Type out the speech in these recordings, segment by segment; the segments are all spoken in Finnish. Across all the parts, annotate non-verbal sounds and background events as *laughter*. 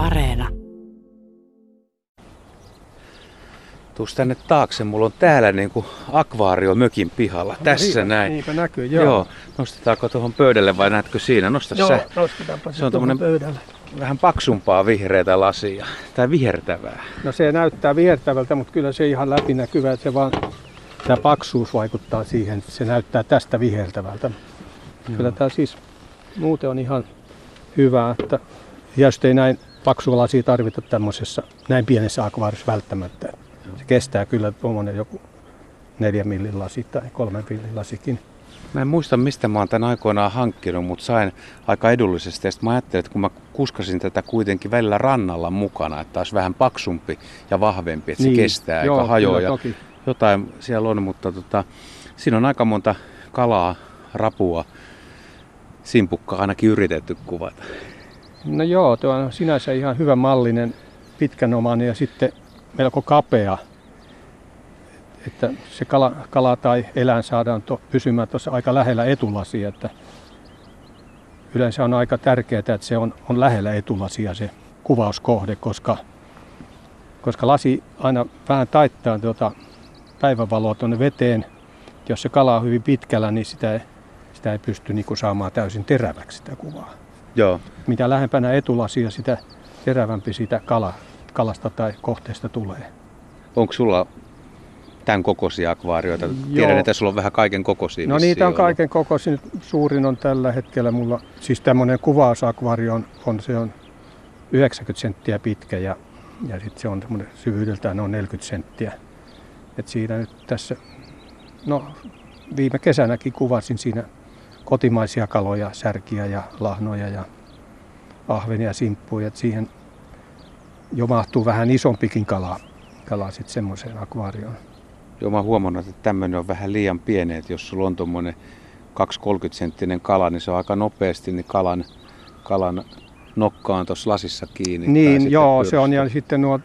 Areena. Tuus tänne taakse, mulla on täällä niinku akvaario mökin pihalla. No, Tässä niinpä, näin. Niinpä näkyy, joo. Joo. Nostetaanko tuohon pöydälle vai näetkö siinä? Nosta Joo, sä. nostetaanpa se, on tuohon tommonen- pöydälle. Vähän paksumpaa vihreätä lasia. Tai vihertävää. No se näyttää viertävältä, mutta kyllä se ihan läpinäkyvä, että se vaan tämä paksuus vaikuttaa siihen, että se näyttää tästä vihertävältä. Kyllä tämä siis muuten on ihan hyvä, että just ei näin paksua lasia tarvita tämmöisessä näin pienessä akvaarissa välttämättä. Se kestää kyllä tuommoinen joku neljä millin lasi tai kolmen millin lasikin. Mä en muista, mistä mä oon tän aikoinaan hankkinut, mutta sain aika edullisesti. Ja mä ajattelin, että kun mä kuskasin tätä kuitenkin välillä rannalla mukana, että olisi vähän paksumpi ja vahvempi, että se kestää Joo, eikä hajoa. Ja jotain siellä on, mutta tota, siinä on aika monta kalaa, rapua, simpukkaa ainakin yritetty kuvata. No joo, tuo on sinänsä ihan hyvä mallinen, pitkänomainen ja sitten melko kapea. Että se kala, kala tai eläin saadaan to, pysymään tuossa aika lähellä etulasia. Että yleensä on aika tärkeää, että se on, on lähellä etulasia se kuvauskohde, koska, koska lasi aina vähän taittaa tuota päivänvaloa tuonne veteen. Jos se kala on hyvin pitkällä, niin sitä ei, sitä ei pysty niin saamaan täysin teräväksi sitä kuvaa Joo. mitä lähempänä etulasia, sitä terävämpi siitä kala, kalasta tai kohteesta tulee. Onko sulla tämän kokoisia akvaarioita? Tiedän, että sulla on vähän kaiken kokoisia. No niitä on ollut. kaiken kokoisin. Suurin on tällä hetkellä mulla, siis tämmöinen kuvausakvario on, on, se on 90 senttiä pitkä ja, ja sitten se on semmoinen syvyydeltään noin 40 senttiä. Et siinä nyt tässä, no viime kesänäkin kuvasin siinä kotimaisia kaloja, särkiä ja lahnoja ja ahvenia ja simppuja. Et siihen jo mahtuu vähän isompikin kala, kala sitten semmoiseen akvaarioon. Joo, mä huomannut, että tämmöinen on vähän liian pieni, että jos sulla on tuommoinen 2-30 senttinen kala, niin se on aika nopeasti niin kalan, kalan nokkaan tuossa lasissa kiinni. Niin, joo, se on. Ja sitten nuo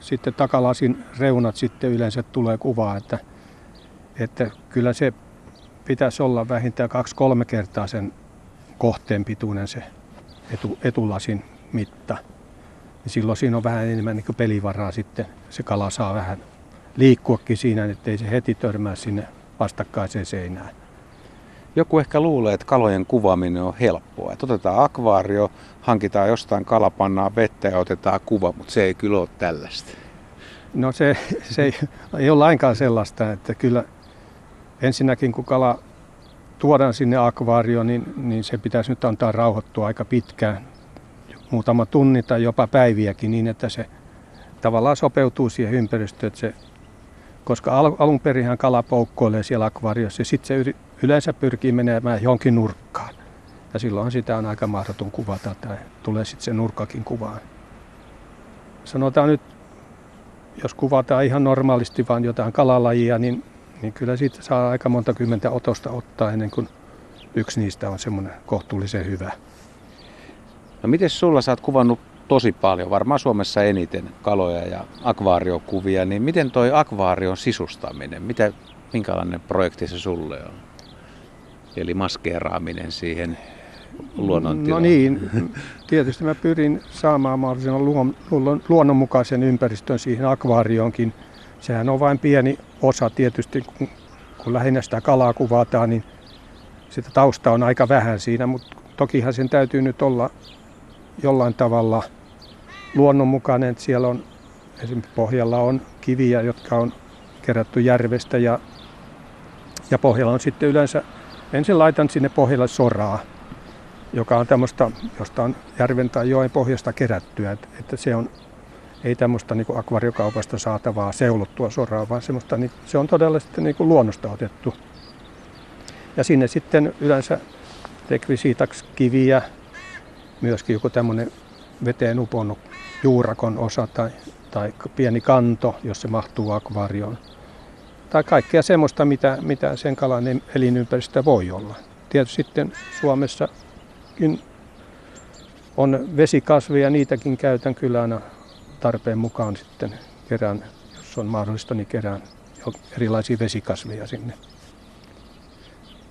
sitten takalasin reunat sitten yleensä tulee kuvaa, että, että kyllä se pitäisi olla vähintään kaksi-kolme kertaa sen kohteen pituinen se etu, etulasin mitta. Ja silloin siinä on vähän enemmän niin pelivaraa sitten. Se kala saa vähän liikkuakin siinä, ettei se heti törmää sinne vastakkaiseen seinään. Joku ehkä luulee, että kalojen kuvaaminen on helppoa. Että otetaan akvaario, hankitaan jostain kala, pannaan vettä ja otetaan kuva, mutta se ei kyllä ole tällaista. No se, se ei, ei ole lainkaan sellaista, että kyllä ensinnäkin kun kala tuodaan sinne akvaarioon, niin, niin se pitäisi nyt antaa rauhoittua aika pitkään, muutama tunni tai jopa päiviäkin niin, että se tavallaan sopeutuu siihen ympäristöön, että se, koska al, alun perinhän kala poukkoilee siellä akvaariossa ja sitten se yleensä pyrkii menemään johonkin nurkkaan. Ja silloin sitä on aika mahdoton kuvata tai tulee sitten se nurkkakin kuvaan. Sanotaan nyt jos kuvataan ihan normaalisti vain jotain kalalajia, niin, niin kyllä siitä saa aika monta kymmentä otosta ottaa ennen kuin yksi niistä on semmoinen kohtuullisen hyvä. No miten sulla sä oot kuvannut tosi paljon, varmaan Suomessa eniten kaloja ja akvaariokuvia, niin miten toi akvaarion sisustaminen, mitä, minkälainen projekti se sulle on? Eli maskeeraaminen siihen luonnontilaan. No niin, tietysti mä pyrin saamaan mahdollisimman luon, luon, luonnonmukaisen ympäristön siihen akvaarioonkin. Sehän on vain pieni osa tietysti, kun, kun lähinnä sitä kalaa kuvataan, niin sitä tausta on aika vähän siinä, mutta tokihan sen täytyy nyt olla jollain tavalla luonnonmukainen. Että siellä on esimerkiksi pohjalla on kiviä, jotka on kerätty järvestä ja, ja pohjalla on sitten yleensä, ensin laitan sinne pohjalle soraa, joka on tämmöistä, josta on järven tai joen pohjasta kerättyä. Että, että se on ei tämmöistä niin akvariokaupasta saatavaa seulottua soraa, vaan semmoista, niin se on todella sitten niin luonnosta otettu. Ja sinne sitten yleensä rekvisiitaksi kiviä, myöskin joku tämmöinen veteen uponnut juurakon osa tai, tai pieni kanto, jos se mahtuu akvaarioon. Tai kaikkea semmoista, mitä, mitä sen kalan elinympäristö voi olla. Tietysti sitten Suomessakin on vesikasveja, niitäkin käytän kyllä aina tarpeen mukaan sitten kerään, jos on mahdollista, niin kerään erilaisia vesikasveja sinne.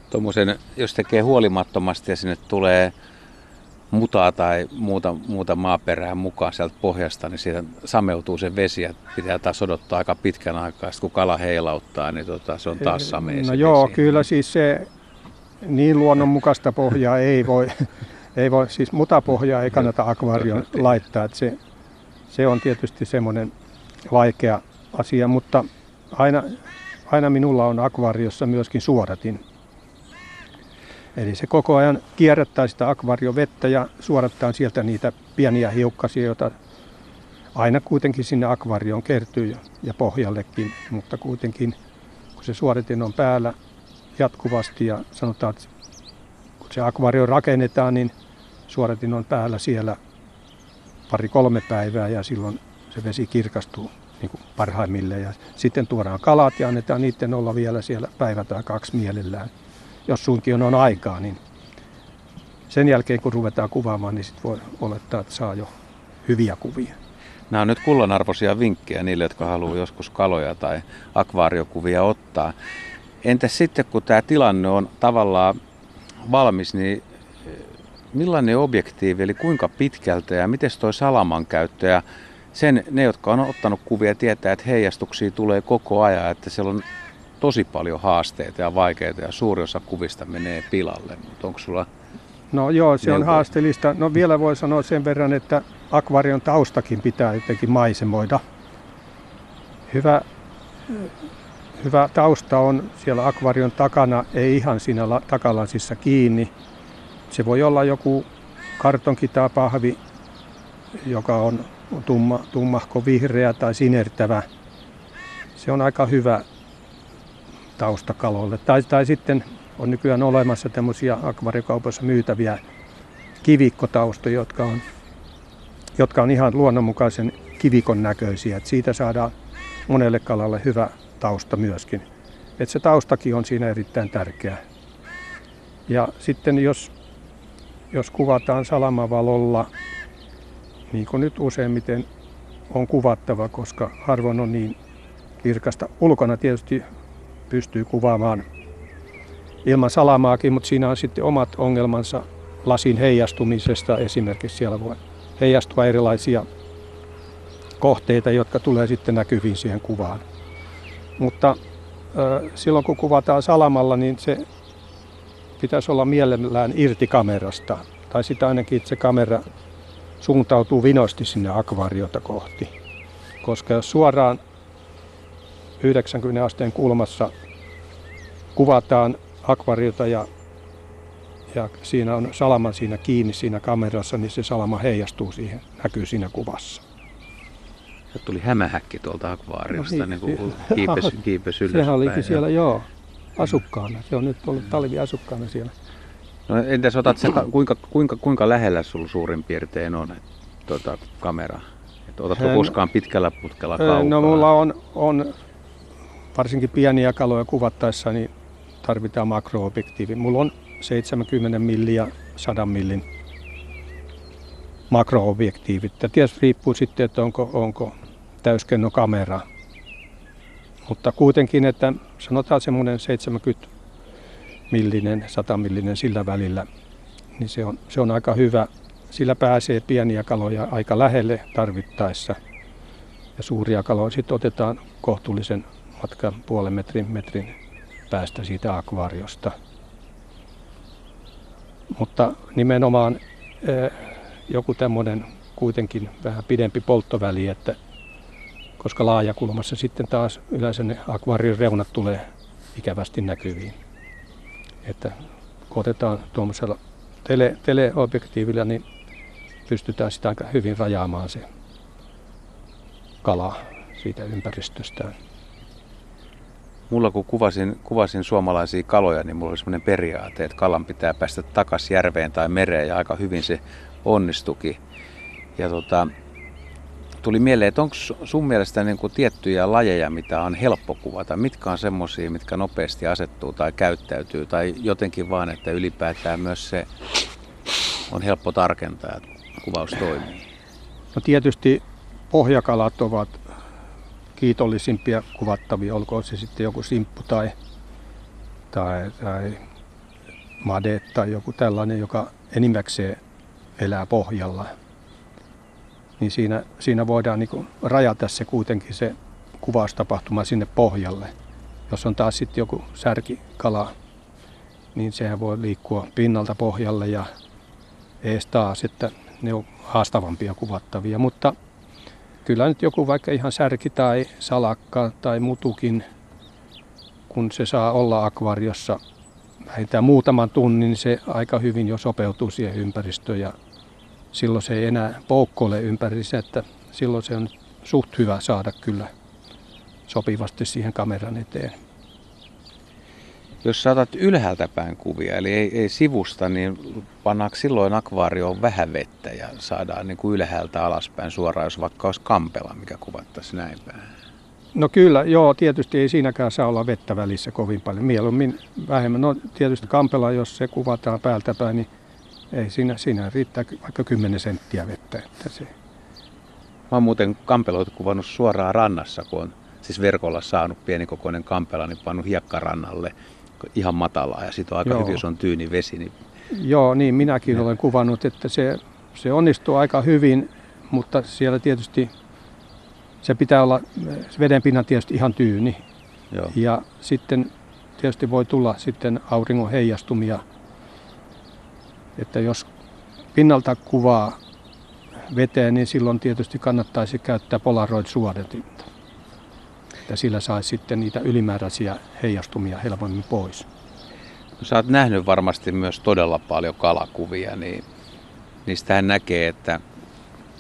Tuommoisen, jos tekee huolimattomasti ja sinne tulee mutaa tai muuta, muuta maaperää mukaan sieltä pohjasta, niin siitä sameutuu se vesi ja pitää taas odottaa aika pitkän aikaa. Sitten kun kala heilauttaa, niin tota, se on taas samea No joo, vesi. kyllä siis se niin luonnonmukaista pohjaa ei voi, ei voi siis mutapohjaa ei kannata akvaarion *laughs* laittaa. Että se, se on tietysti semmoinen vaikea asia, mutta aina, aina minulla on akvaariossa myöskin suoratin. Eli se koko ajan kierrättää sitä akvaariovettä ja suorattaa sieltä niitä pieniä hiukkasia, joita aina kuitenkin sinne akvaarioon kertyy ja pohjallekin, mutta kuitenkin kun se suoritin on päällä jatkuvasti ja sanotaan, että kun se akvaario rakennetaan, niin suoritin on päällä siellä pari-kolme päivää ja silloin se vesi kirkastuu niin kuin parhaimmilleen. Ja sitten tuodaan kalat ja annetaan niiden olla vielä siellä päivä tai kaksi mielellään jos suinkin on aikaa, niin sen jälkeen kun ruvetaan kuvaamaan, niin sitten voi olettaa, että saa jo hyviä kuvia. Nämä on nyt kullanarvoisia vinkkejä niille, jotka haluaa joskus kaloja tai akvaariokuvia ottaa. Entäs sitten, kun tämä tilanne on tavallaan valmis, niin millainen objektiivi, eli kuinka pitkältä ja miten tuo salaman käyttö ja sen, ne, jotka on ottanut kuvia, tietää, että heijastuksia tulee koko ajan, että siellä on tosi paljon haasteita ja vaikeita ja suuri osa kuvista menee pilalle. Mutta onko sulla No joo, se on haasteellista. No vielä voi sanoa sen verran, että akvarion taustakin pitää jotenkin maisemoida. Hyvä, hyvä tausta on siellä akvarion takana, ei ihan siinä takalansissa kiinni. Se voi olla joku kartonki tai pahvi, joka on tumma, tummahko vihreä tai sinertävä. Se on aika hyvä taustakaloille. Tai, tai sitten on nykyään olemassa tämmöisiä akvariokaupassa myytäviä kivikkotaustoja, jotka on, jotka on ihan luonnonmukaisen kivikon näköisiä. Et siitä saadaan monelle kalalle hyvä tausta myöskin. Et se taustakin on siinä erittäin tärkeä. Ja sitten jos, jos kuvataan salamavalolla, niin kuin nyt useimmiten on kuvattava, koska harvoin on niin kirkasta. Ulkona tietysti pystyy kuvaamaan ilman salamaakin, mutta siinä on sitten omat ongelmansa lasin heijastumisesta. Esimerkiksi siellä voi heijastua erilaisia kohteita, jotka tulee sitten näkyviin siihen kuvaan. Mutta silloin kun kuvataan salamalla, niin se pitäisi olla mielellään irti kamerasta. Tai sitä ainakin, että se kamera suuntautuu vinosti sinne akvaariota kohti. Koska jos suoraan 90 asteen kulmassa kuvataan akvariota ja, ja siinä on salama siinä kiinni siinä kamerassa, niin se salama heijastuu siihen, näkyy siinä kuvassa. Se tuli hämähäkki tuolta akvaariosta, no, niin, niin kuin kiipesi, kiipesi ylöspäin. *laughs* Sehän olikin siellä, joo, asukkaana. Se on nyt ollut talviasukkaana siellä. No entäs otat se, kuinka, kuinka, kuinka lähellä sulla suurin piirtein on tuota, kamera? Et otatko koskaan pitkällä putkella kaukaa? No mulla on, on varsinkin pieniä kaloja kuvattaessa, niin tarvitaan makroobjektiivi. Mulla on 70 milliä 100 millin makroobjektiivit. Ja tietysti riippuu sitten, että onko, onko täyskennokamera. Mutta kuitenkin, että sanotaan semmoinen 70 millinen, 100 millinen sillä välillä, niin se on, se on aika hyvä. Sillä pääsee pieniä kaloja aika lähelle tarvittaessa. Ja suuria kaloja sitten otetaan kohtuullisen matkan puolen metrin, metrin päästä siitä akvaariosta. Mutta nimenomaan eh, joku tämmöinen kuitenkin vähän pidempi polttoväli, että koska laajakulmassa sitten taas yleensä ne akvaarion reunat tulee ikävästi näkyviin. Että kun otetaan tuommoisella tele, teleobjektiivilla, niin pystytään sitä aika hyvin rajaamaan se kala siitä ympäristöstään mulla kun kuvasin, kuvasin suomalaisia kaloja, niin mulla oli semmoinen periaate, että kalan pitää päästä takaisin järveen tai mereen ja aika hyvin se onnistuki. Ja tota, tuli mieleen, että onko sun mielestä niin kuin tiettyjä lajeja, mitä on helppo kuvata? Mitkä on semmoisia, mitkä nopeasti asettuu tai käyttäytyy? Tai jotenkin vaan, että ylipäätään myös se on helppo tarkentaa, että kuvaus toimii? No tietysti pohjakalat ovat kiitollisimpia kuvattavia, olkoon se sitten joku simppu tai, tai, tai made tai joku tällainen, joka enimmäkseen elää pohjalla. Niin siinä, siinä voidaan niin rajata se kuitenkin se kuvaustapahtuma sinne pohjalle. Jos on taas sitten joku särkikala, niin sehän voi liikkua pinnalta pohjalle ja ees taas, että ne on haastavampia kuvattavia. Mutta kyllä nyt joku vaikka ihan särki tai salakka tai mutukin, kun se saa olla akvariossa vähintään muutaman tunnin, niin se aika hyvin jo sopeutuu siihen ympäristöön ja silloin se ei enää poukkoile ympärissä, että silloin se on suht hyvä saada kyllä sopivasti siihen kameran eteen. Jos saatat ylhäältä päin kuvia, eli ei, ei sivusta, niin pannaanko silloin akvaarioon vähän vettä ja saadaan niin kuin ylhäältä alaspäin suoraan, jos vaikka olisi kampela, mikä kuvattaisiin näin päin? No kyllä, joo, tietysti ei siinäkään saa olla vettä välissä kovin paljon. Mieluummin vähemmän. No tietysti kampela, jos se kuvataan päältä päin, niin ei siinä, siinä riittää vaikka 10 senttiä vettä. Että se... Mä oon muuten kampeloita kuvannut suoraan rannassa, kun on siis verkolla saanut pienikokoinen kampela, niin pannut hiekkarannalle ihan matalaa ja sitten on aika Joo. hyvin, jos on tyyni vesi. Niin... Joo, niin minäkin olen kuvannut, että se, se onnistuu aika hyvin, mutta siellä tietysti se pitää olla vedenpinnan tietysti ihan tyyni. Joo. Ja sitten tietysti voi tulla sitten auringon heijastumia, että jos pinnalta kuvaa veteen, niin silloin tietysti kannattaisi käyttää Polaroid-suodatinta että sillä saisi sitten niitä ylimääräisiä heijastumia helpommin pois. No, sä oot nähnyt varmasti myös todella paljon kalakuvia, niin niistähän näkee, että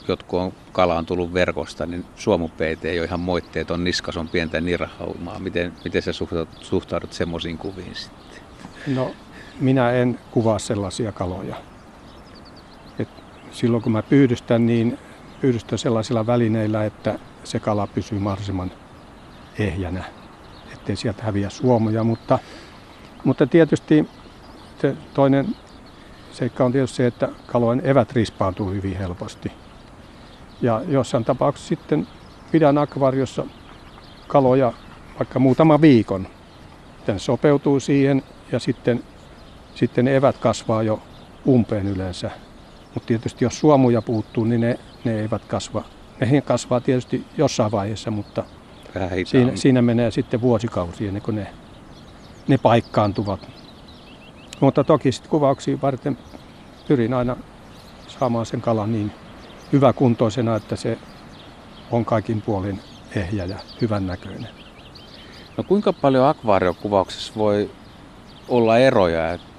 jotkut on kala on tullut verkosta, niin suomupeite ei ole ihan moitteeton niskas on pientä nirhaumaa. Miten, miten sä suhtaudut, suhtaudut semmoisiin kuviin sitten? No, minä en kuvaa sellaisia kaloja. Et silloin kun mä pyydystän, niin pyydystän sellaisilla välineillä, että se kala pysyy mahdollisimman ehjänä, ettei sieltä häviä suomoja. Mutta, mutta tietysti toinen seikka on tietysti se, että kalojen evät rispaantuu hyvin helposti. Ja jossain tapauksessa sitten pidän akvariossa kaloja vaikka muutama viikon. Sitten sopeutuu siihen ja sitten, sitten ne evät kasvaa jo umpeen yleensä. Mutta tietysti jos suomuja puuttuu, niin ne, ne eivät kasva. Ne kasvaa tietysti jossain vaiheessa, mutta siinä, siinä menee sitten vuosikausia ennen kuin ne, ne paikkaantuvat. Mutta toki sitten kuvauksia varten pyrin aina saamaan sen kalan niin hyväkuntoisena, että se on kaikin puolin ehjä ja hyvän näköinen. No kuinka paljon akvaariokuvauksessa voi olla eroja, että,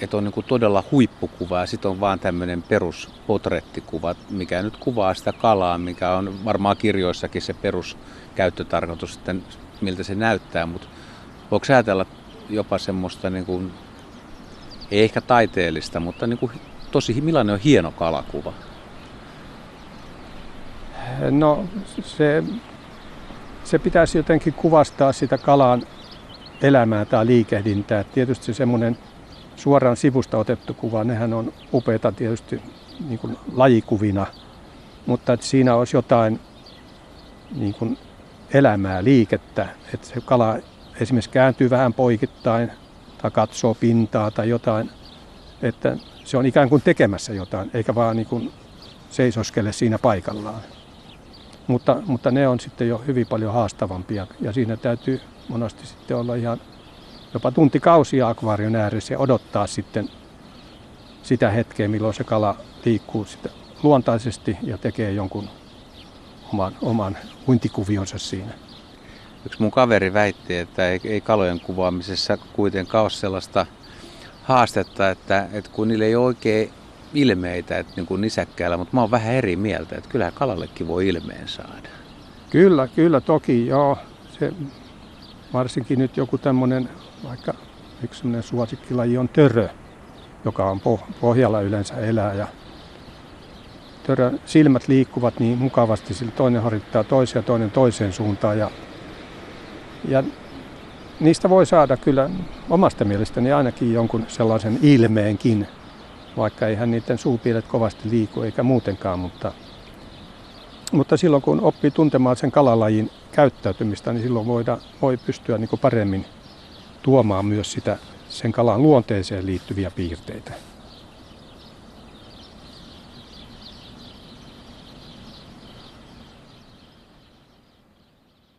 että on niin todella huippukuva ja sitten on vaan tämmöinen peruspotrettikuva, mikä nyt kuvaa sitä kalaa, mikä on varmaan kirjoissakin se peruskäyttötarkoitus, että miltä se näyttää, mutta voiko ajatella jopa semmoista, niin kuin, ei ehkä taiteellista, mutta niin kuin, tosi millainen on hieno kalakuva? No se, se pitäisi jotenkin kuvastaa sitä kalan elämää tai liikehdintää. Tietysti se semmoinen suoraan sivusta otettu kuva, nehän on upeita tietysti niin kuin lajikuvina, mutta että siinä olisi jotain niin kuin elämää, liikettä, että se kala esimerkiksi kääntyy vähän poikittain tai katsoo pintaa tai jotain, että se on ikään kuin tekemässä jotain, eikä vaan niin kuin seisoskele siinä paikallaan. Mutta, mutta ne on sitten jo hyvin paljon haastavampia ja siinä täytyy monesti sitten olla ihan jopa tuntikausia akvaarion ääressä ja odottaa sitten sitä hetkeä, milloin se kala liikkuu sitä luontaisesti ja tekee jonkun oman, oman uintikuvionsa siinä. Yksi mun kaveri väitti, että ei, ei kalojen kuvaamisessa kuitenkaan ole sellaista haastetta, että, että kun niille ei ole oikein ilmeitä että niin kuin nisäkkäällä, mutta mä oon vähän eri mieltä, että kyllä kalallekin voi ilmeen saada. Kyllä, kyllä toki, joo. Se, varsinkin nyt joku tämmöinen, vaikka yksi semmoinen suosikkilaji on törö, joka on pohjalla yleensä elää ja törön silmät liikkuvat niin mukavasti, sillä toinen harjoittaa toiseen ja toinen toiseen suuntaan ja, ja niistä voi saada kyllä omasta mielestäni ainakin jonkun sellaisen ilmeenkin, vaikka eihän niiden suupielet kovasti liiku eikä muutenkaan, mutta, mutta silloin kun oppii tuntemaan sen kalalajin käyttäytymistä, niin silloin voida, voi pystyä niin paremmin tuomaan myös sitä sen kalan luonteeseen liittyviä piirteitä.